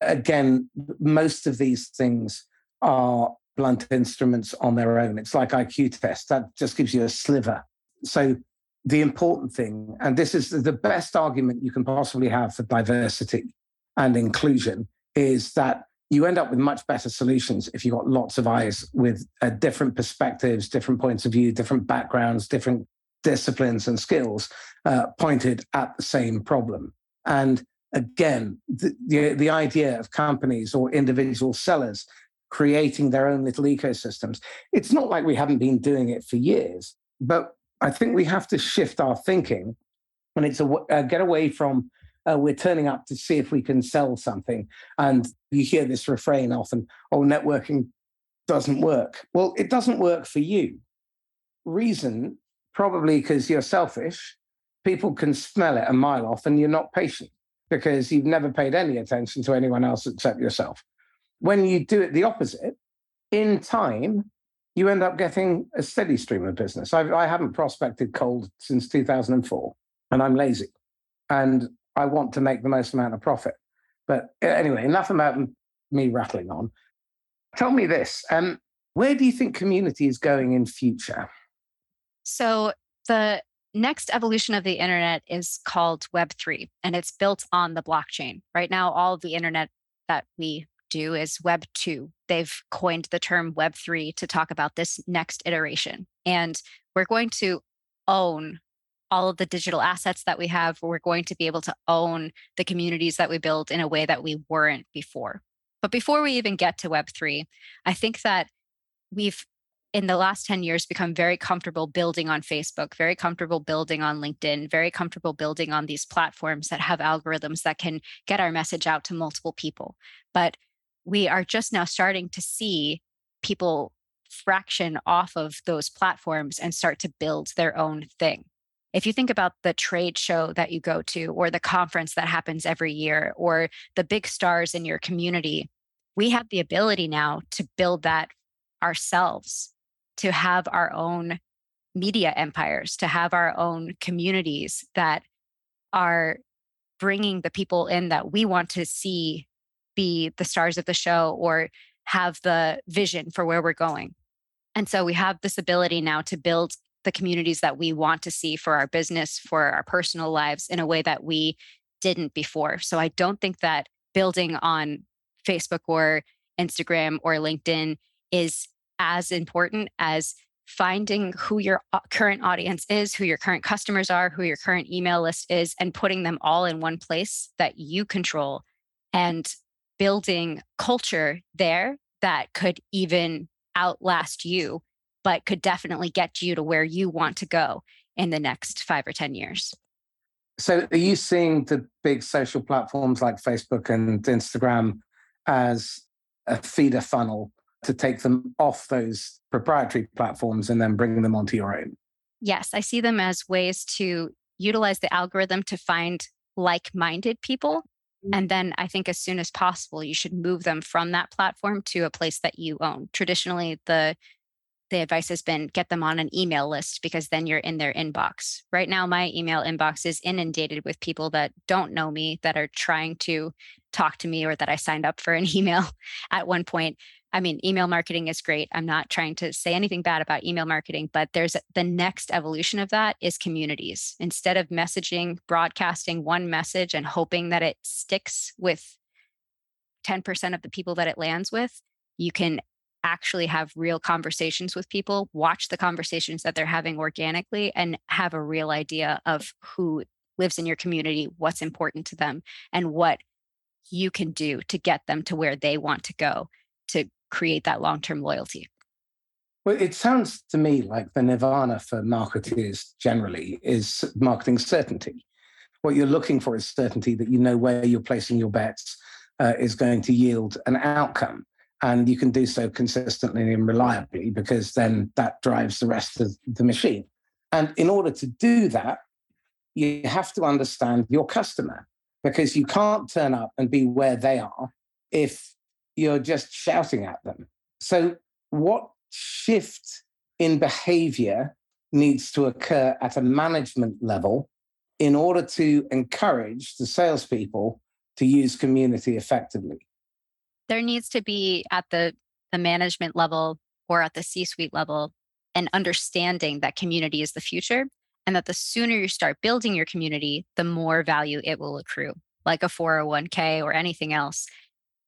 Speaker 1: Again, most of these things are blunt instruments on their own. It's like IQ tests. That just gives you a sliver. So the important thing, and this is the best argument you can possibly have for diversity and inclusion, is that you end up with much better solutions if you've got lots of eyes with uh, different perspectives, different points of view, different backgrounds, different disciplines and skills uh, pointed at the same problem. And again, the, the, the idea of companies or individual sellers creating their own little ecosystems, it's not like we haven't been doing it for years, but I think we have to shift our thinking, and it's a uh, get away from uh, we're turning up to see if we can sell something, and you hear this refrain often: "Oh, networking doesn't work." Well, it doesn't work for you. Reason probably because you're selfish. People can smell it a mile off, and you're not patient because you've never paid any attention to anyone else except yourself. When you do it the opposite, in time, you end up getting a steady stream of business. I've, I have not prospected cold since 2004, and I'm lazy, and I want to make the most amount of profit. But anyway, enough about me rattling on. Tell me this: um, where do you think community is going in future?
Speaker 2: So the next evolution of the internet is called Web3, and it's built on the blockchain. Right now, all of the internet that we do is Web 2. They've coined the term Web 3 to talk about this next iteration. And we're going to own all of the digital assets that we have. We're going to be able to own the communities that we build in a way that we weren't before. But before we even get to Web3, I think that we've in the last 10 years become very comfortable building on Facebook, very comfortable building on LinkedIn, very comfortable building on these platforms that have algorithms that can get our message out to multiple people. But we are just now starting to see people fraction off of those platforms and start to build their own thing. If you think about the trade show that you go to, or the conference that happens every year, or the big stars in your community, we have the ability now to build that ourselves, to have our own media empires, to have our own communities that are bringing the people in that we want to see be the stars of the show or have the vision for where we're going. And so we have this ability now to build the communities that we want to see for our business, for our personal lives in a way that we didn't before. So I don't think that building on Facebook or Instagram or LinkedIn is as important as finding who your uh, current audience is, who your current customers are, who your current email list is, and putting them all in one place that you control and building culture there that could even outlast you, but could definitely get you to where you want to go in the next five or 10 years.
Speaker 1: So, are you seeing the big social platforms like Facebook and Instagram as a feeder funnel to take them off those proprietary platforms and then bring them onto your own?
Speaker 2: Yes, I see them as ways to utilize the algorithm to find like minded people. Mm. And then I think as soon as possible, you should move them from that platform to a place that you own. Traditionally, the the advice has been get them on an email list because then you're in their inbox. Right now, my email inbox is inundated with people that don't know me, that are trying to talk to me, or that I signed up for an email at one point. I mean, email marketing is great. I'm not trying to say anything bad about email marketing, but there's the next evolution of that is communities. Instead of messaging, broadcasting one message and hoping that it sticks with 10% of the people that it lands with, you can actually have real conversations with people, watch the conversations that they're having organically, and have a real idea of who lives in your community, what's important to them, and what you can do to get them to where they want to go to create that long term loyalty.
Speaker 1: Well, it sounds to me like the nirvana for marketers generally is marketing certainty. What you're looking for is certainty that you know where you're placing your bets uh, is going to yield an outcome and you can do so consistently and reliably because then that drives the rest of the machine. And in order to do that, you have to understand your customer because you can't turn up and be where they are if you're just shouting at them. So, what shift in behavior needs to occur at a management level in order to encourage the salespeople to use community effectively?
Speaker 2: there needs to be at the the management level or at the C-suite level an understanding that community is the future and that the sooner you start building your community, the more value it will accrue. Like a 401k or anything else,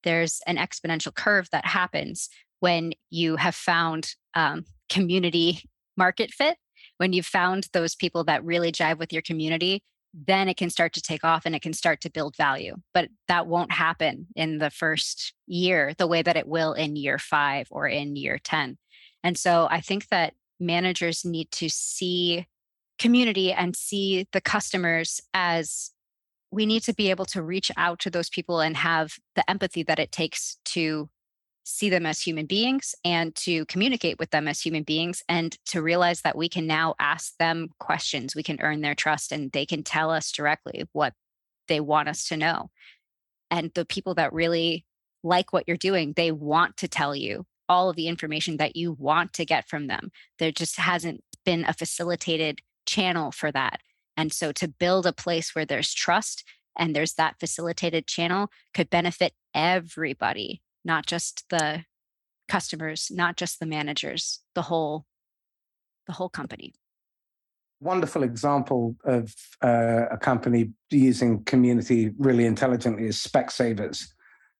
Speaker 2: there's an exponential curve that happens when you have found um, community market fit, when you've found those people that really jive with your community then it can start to take off and it can start to build value. But that won't happen in the first year the way that it will in year five or in year 10. And so I think that managers need to see community and see the customers as we need to be able to reach out to those people and have the empathy that it takes to see them as human beings and to communicate with them as human beings and to realize that we can now ask them questions. We can earn their trust and they can tell us directly what they want us to know. And the people that really like what you're doing, they want to tell you all of the information that you want to get from them. There just hasn't been a facilitated channel for that. And so to build a place where there's trust and there's that facilitated channel could benefit everybody not just the customers, not just the managers, the whole the whole company.
Speaker 1: Wonderful example of uh, a company using community really intelligently is Specsavers.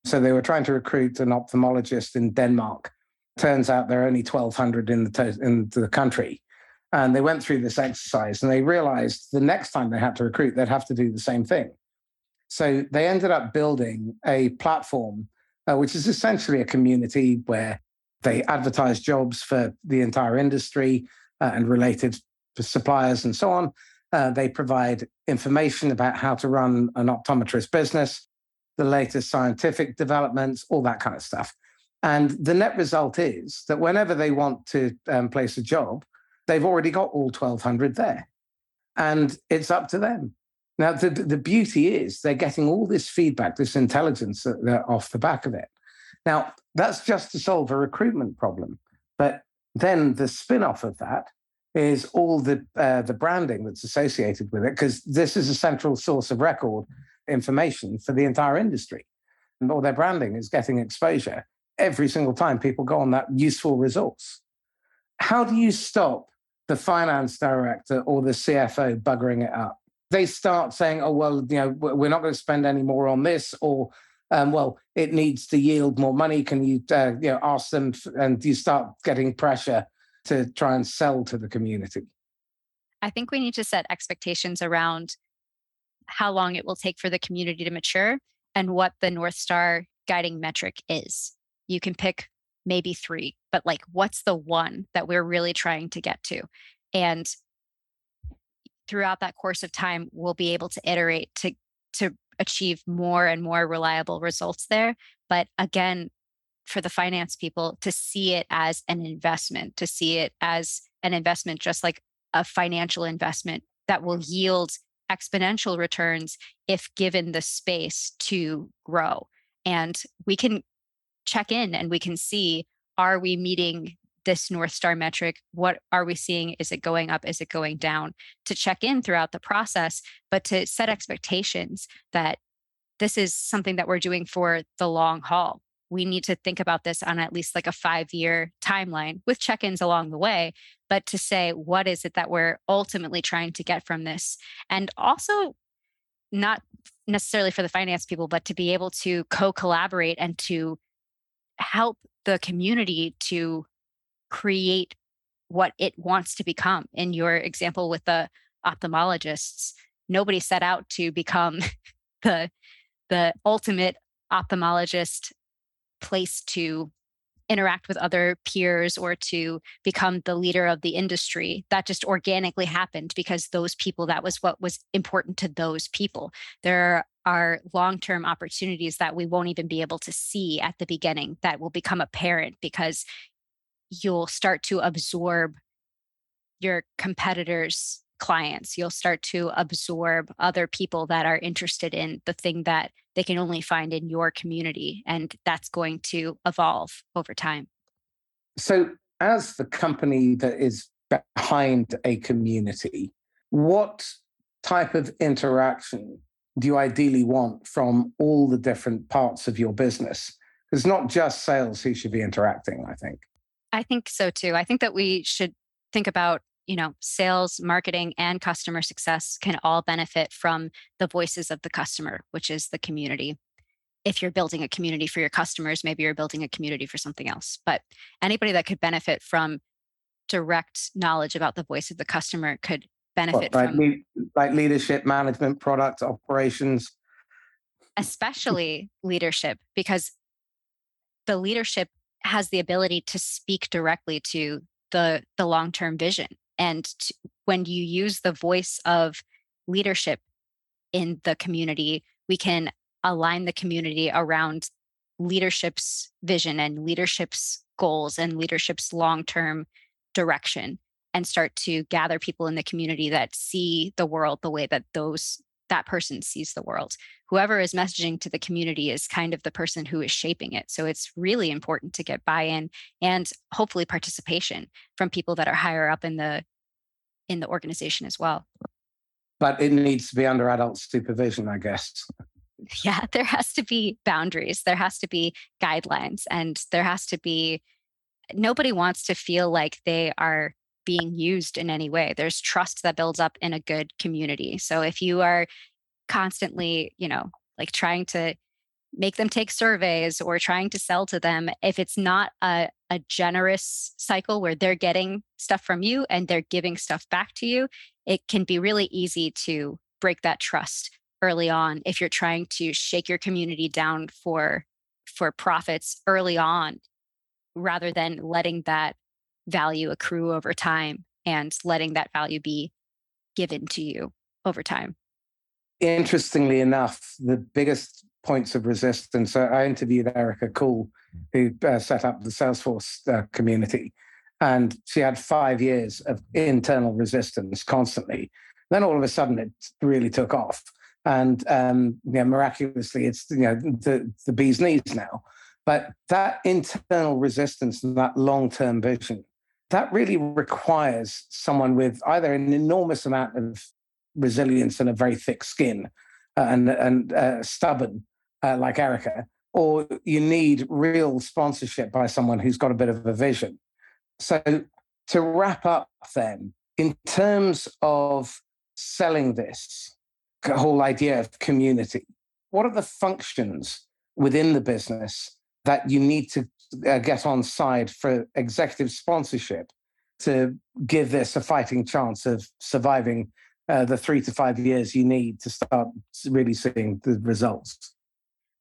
Speaker 1: So they were trying to recruit an ophthalmologist in Denmark. Turns out there are only 1,200 in the, to- in the country. And they went through this exercise and they realized the next time they had to recruit, they'd have to do the same thing. So they ended up building a platform uh, which is essentially a community where they advertise jobs for the entire industry uh, and related suppliers and so on. Uh, they provide information about how to run an optometrist business, the latest scientific developments, all that kind of stuff. And the net result is that whenever they want to um, place a job, they've already got all 1,200 there. And it's up to them now, the, the beauty is they're getting all this feedback, this intelligence off the back of it. Now, that's just to solve a recruitment problem. But then the spin off of that is all the, uh, the branding that's associated with it, because this is a central source of record information for the entire industry. And all their branding is getting exposure every single time people go on that useful resource. How do you stop the finance director or the CFO buggering it up? they start saying, oh, well, you know, we're not going to spend any more on this, or, um, well, it needs to yield more money. Can you, uh, you know, ask them? And you start getting pressure to try and sell to the community.
Speaker 2: I think we need to set expectations around how long it will take for the community to mature and what the North Star guiding metric is. You can pick maybe three, but like, what's the one that we're really trying to get to? And throughout that course of time, we'll be able to iterate to to achieve more and more reliable results there. But again, for the finance people to see it as an investment, to see it as an investment, just like a financial investment that will yield exponential returns if given the space to grow. And we can check in and we can see are we meeting this North Star metric? What are we seeing? Is it going up? Is it going down? To check in throughout the process, but to set expectations that this is something that we're doing for the long haul. We need to think about this on at least like a five year timeline with check ins along the way, but to say, what is it that we're ultimately trying to get from this? And also, not necessarily for the finance people, but to be able to co collaborate and to help the community to create what it wants to become. In your example with the ophthalmologists, nobody set out to become the the ultimate ophthalmologist place to interact with other peers or to become the leader of the industry. That just organically happened because those people, that was what was important to those people. There are long term opportunities that we won't even be able to see at the beginning that will become apparent because you'll start to absorb your competitors' clients. You'll start to absorb other people that are interested in the thing that they can only find in your community. And that's going to evolve over time.
Speaker 1: So, as the company that is behind a community, what type of interaction do you ideally want from all the different parts of your business? It's not just sales who should be interacting, I think.
Speaker 2: I think so too. I think that we should think about, you know, sales, marketing, and customer success can all benefit from the voices of the customer, which is the community. If you're building a community for your customers, maybe you're building a community for something else. But anybody that could benefit from direct knowledge about the voice of the customer could benefit
Speaker 1: like,
Speaker 2: from
Speaker 1: le- like leadership, management, product, operations.
Speaker 2: Especially leadership, because the leadership has the ability to speak directly to the the long-term vision and to, when you use the voice of leadership in the community we can align the community around leadership's vision and leadership's goals and leadership's long-term direction and start to gather people in the community that see the world the way that those that person sees the world. Whoever is messaging to the community is kind of the person who is shaping it. So it's really important to get buy-in and hopefully participation from people that are higher up in the in the organization as well.
Speaker 1: But it needs to be under adult supervision, I guess.
Speaker 2: Yeah, there has to be boundaries. There has to be guidelines and there has to be nobody wants to feel like they are being used in any way. There's trust that builds up in a good community. So if you are constantly, you know, like trying to make them take surveys or trying to sell to them, if it's not a, a generous cycle where they're getting stuff from you and they're giving stuff back to you, it can be really easy to break that trust early on if you're trying to shake your community down for for profits early on rather than letting that value accrue over time and letting that value be given to you over time.
Speaker 1: Interestingly enough, the biggest points of resistance, I interviewed Erica Kuhl, who uh, set up the Salesforce uh, community, and she had five years of internal resistance constantly. Then all of a sudden, it really took off, and um, you know, miraculously, it's you know the the bee's knees now. But that internal resistance and that long term vision that really requires someone with either an enormous amount of resilience and a very thick skin uh, and, and uh, stubborn uh, like Erica, or you need real sponsorship by someone who's got a bit of a vision. So, to wrap up, then, in terms of selling this whole idea of community, what are the functions within the business that you need to uh, get on side for executive sponsorship to give this a fighting chance of surviving uh, the three to five years you need to start really seeing the results?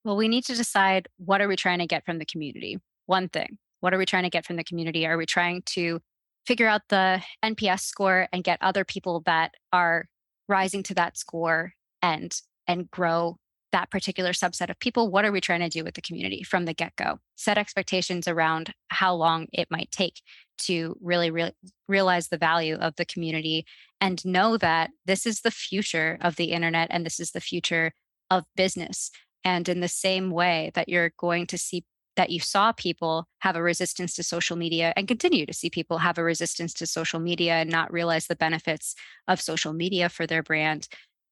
Speaker 2: Well, we need to decide what are we trying to get from the community? One thing. What are we trying to get from the community? Are we trying to figure out the NPS score and get other people that are rising to that score and and grow that particular subset of people what are we trying to do with the community from the get-go? Set expectations around how long it might take to really re- realize the value of the community and know that this is the future of the internet and this is the future of business. And in the same way that you're going to see that you saw people have a resistance to social media and continue to see people have a resistance to social media and not realize the benefits of social media for their brand,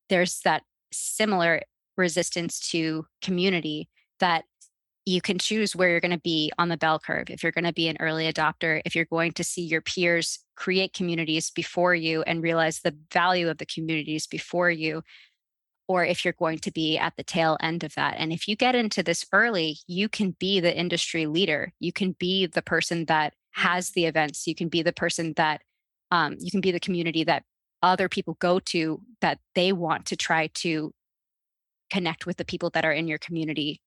Speaker 2: there's that similar resistance to community that you can choose where you're going to be on the bell curve. If you're going to be an early adopter, if you're going to see your peers create communities before you and realize the value of the communities before you, or if you're going to be at the tail end of that. And if you get into this early, you can be the industry leader. You can be the person that has the events. You can be the person that um, you can be the community that other people go to that they want to try to connect with the people that are in your community.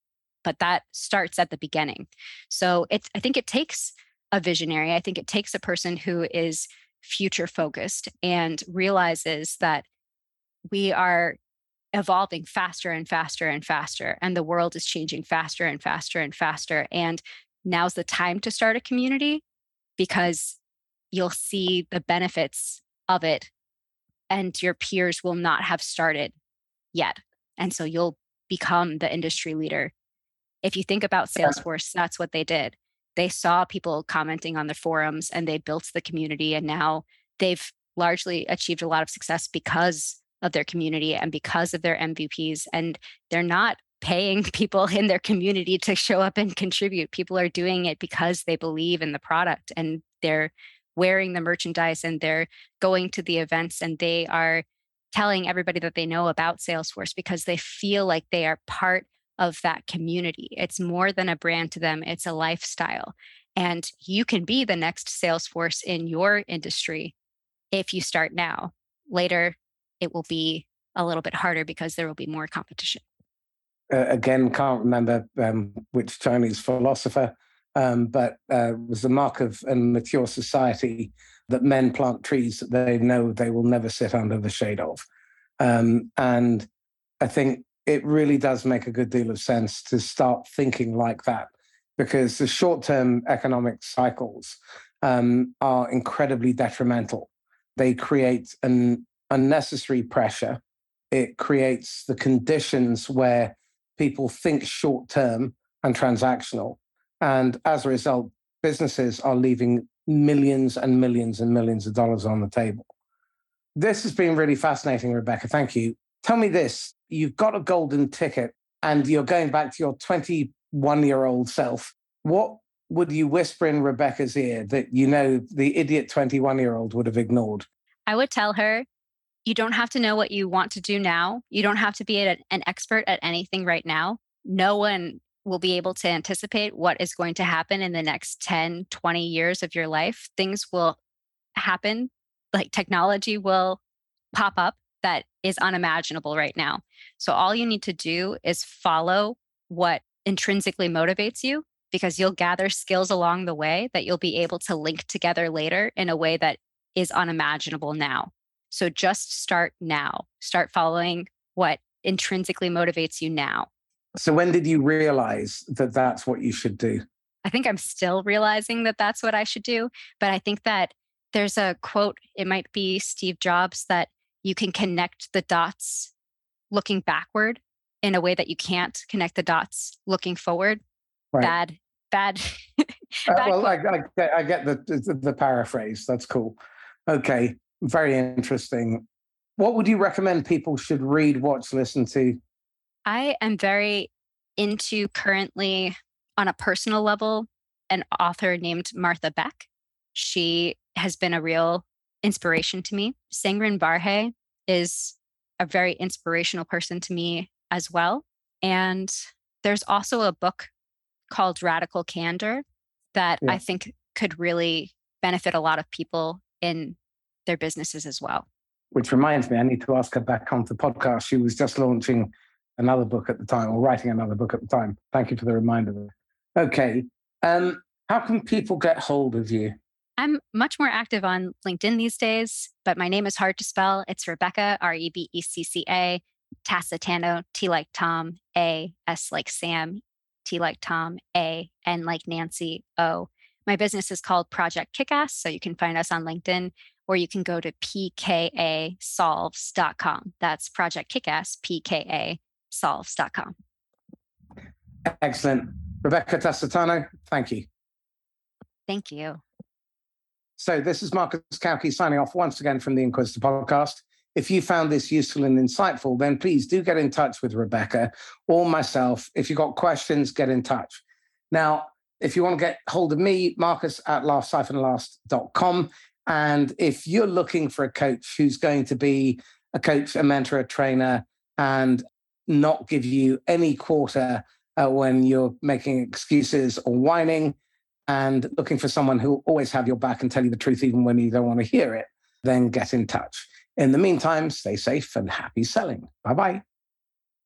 Speaker 2: But that starts at the beginning. So it's I think it takes a visionary. I think it takes a person who is future focused and realizes that we are evolving faster and faster and faster and the world is changing faster and faster and faster and now's the time to start a community because you'll see the benefits of it and your peers will not have started yet and so you'll become the industry leader if you think about salesforce that's what they did they saw people commenting on the forums and they built the community and now they've largely achieved a lot of success because of their community and because of their MVPs. And they're not paying people in their community to show up and contribute. People are doing it because they believe in the product and they're wearing the merchandise and they're going to the events and they are telling everybody that they know about Salesforce because they feel like they are part of that community. It's more than a brand to them, it's a lifestyle. And you can be the next Salesforce in your industry if you start now. Later, it will be a little bit harder because there will be more competition.
Speaker 1: Uh, again, can't remember um, which Chinese philosopher, um, but uh, was the mark of a mature society that men plant trees that they know they will never sit under the shade of. Um, and I think it really does make a good deal of sense to start thinking like that because the short term economic cycles um, are incredibly detrimental. They create an unnecessary pressure. It creates the conditions where people think short term and transactional. And as a result, businesses are leaving millions and millions and millions of dollars on the table. This has been really fascinating, Rebecca. Thank you. Tell me this you've got a golden ticket and you're going back to your 21 year old self. What would you whisper in Rebecca's ear that you know the idiot 21 year old would have ignored?
Speaker 2: I would tell her you don't have to know what you want to do now. You don't have to be an expert at anything right now. No one will be able to anticipate what is going to happen in the next 10, 20 years of your life. Things will happen, like technology will pop up that is unimaginable right now. So all you need to do is follow what intrinsically motivates you because you'll gather skills along the way that you'll be able to link together later in a way that is unimaginable now. So just start now. Start following what intrinsically motivates you now.
Speaker 1: So when did you realize that that's what you should do?
Speaker 2: I think I'm still realizing that that's what I should do. But I think that there's a quote, it might be Steve Jobs, that you can connect the dots looking backward in a way that you can't connect the dots looking forward. Right. Bad, bad.
Speaker 1: uh, well, I, I, I, get the, the, the paraphrase. That's cool. Okay. Very interesting. What would you recommend people should read, watch, listen to?
Speaker 2: I am very into currently on a personal level an author named Martha Beck. She has been a real inspiration to me. Sangram Vajre is a very inspirational person to me as well. And there's also a book called Radical Candor that yeah. I think could really benefit a lot of people in their businesses as well.
Speaker 1: Which reminds me, I need to ask her back onto the podcast. She was just launching another book at the time or writing another book at the time. Thank you for the reminder. Okay. Um, how can people get hold of you?
Speaker 2: I'm much more active on LinkedIn these days, but my name is hard to spell. It's Rebecca, R E B E C C A, Tastano, T like Tom, A, S like Sam, T like Tom, A, N like Nancy, O. My business is called Project Kickass, so you can find us on LinkedIn or you can go to pkasolves.com. That's Project Kickass, pkasolves.com.
Speaker 1: Excellent. Rebecca Tastano, thank you.
Speaker 2: Thank you.
Speaker 1: So this is Marcus Cauchi signing off once again from the Inquisitor podcast. If you found this useful and insightful, then please do get in touch with Rebecca or myself. If you've got questions, get in touch. Now, if you want to get hold of me, Marcus at laugh-last.com. And if you're looking for a coach who's going to be a coach, a mentor, a trainer, and not give you any quarter uh, when you're making excuses or whining, and looking for someone who will always have your back and tell you the truth even when you don't want to hear it, then get in touch. In the meantime, stay safe and happy selling. Bye bye.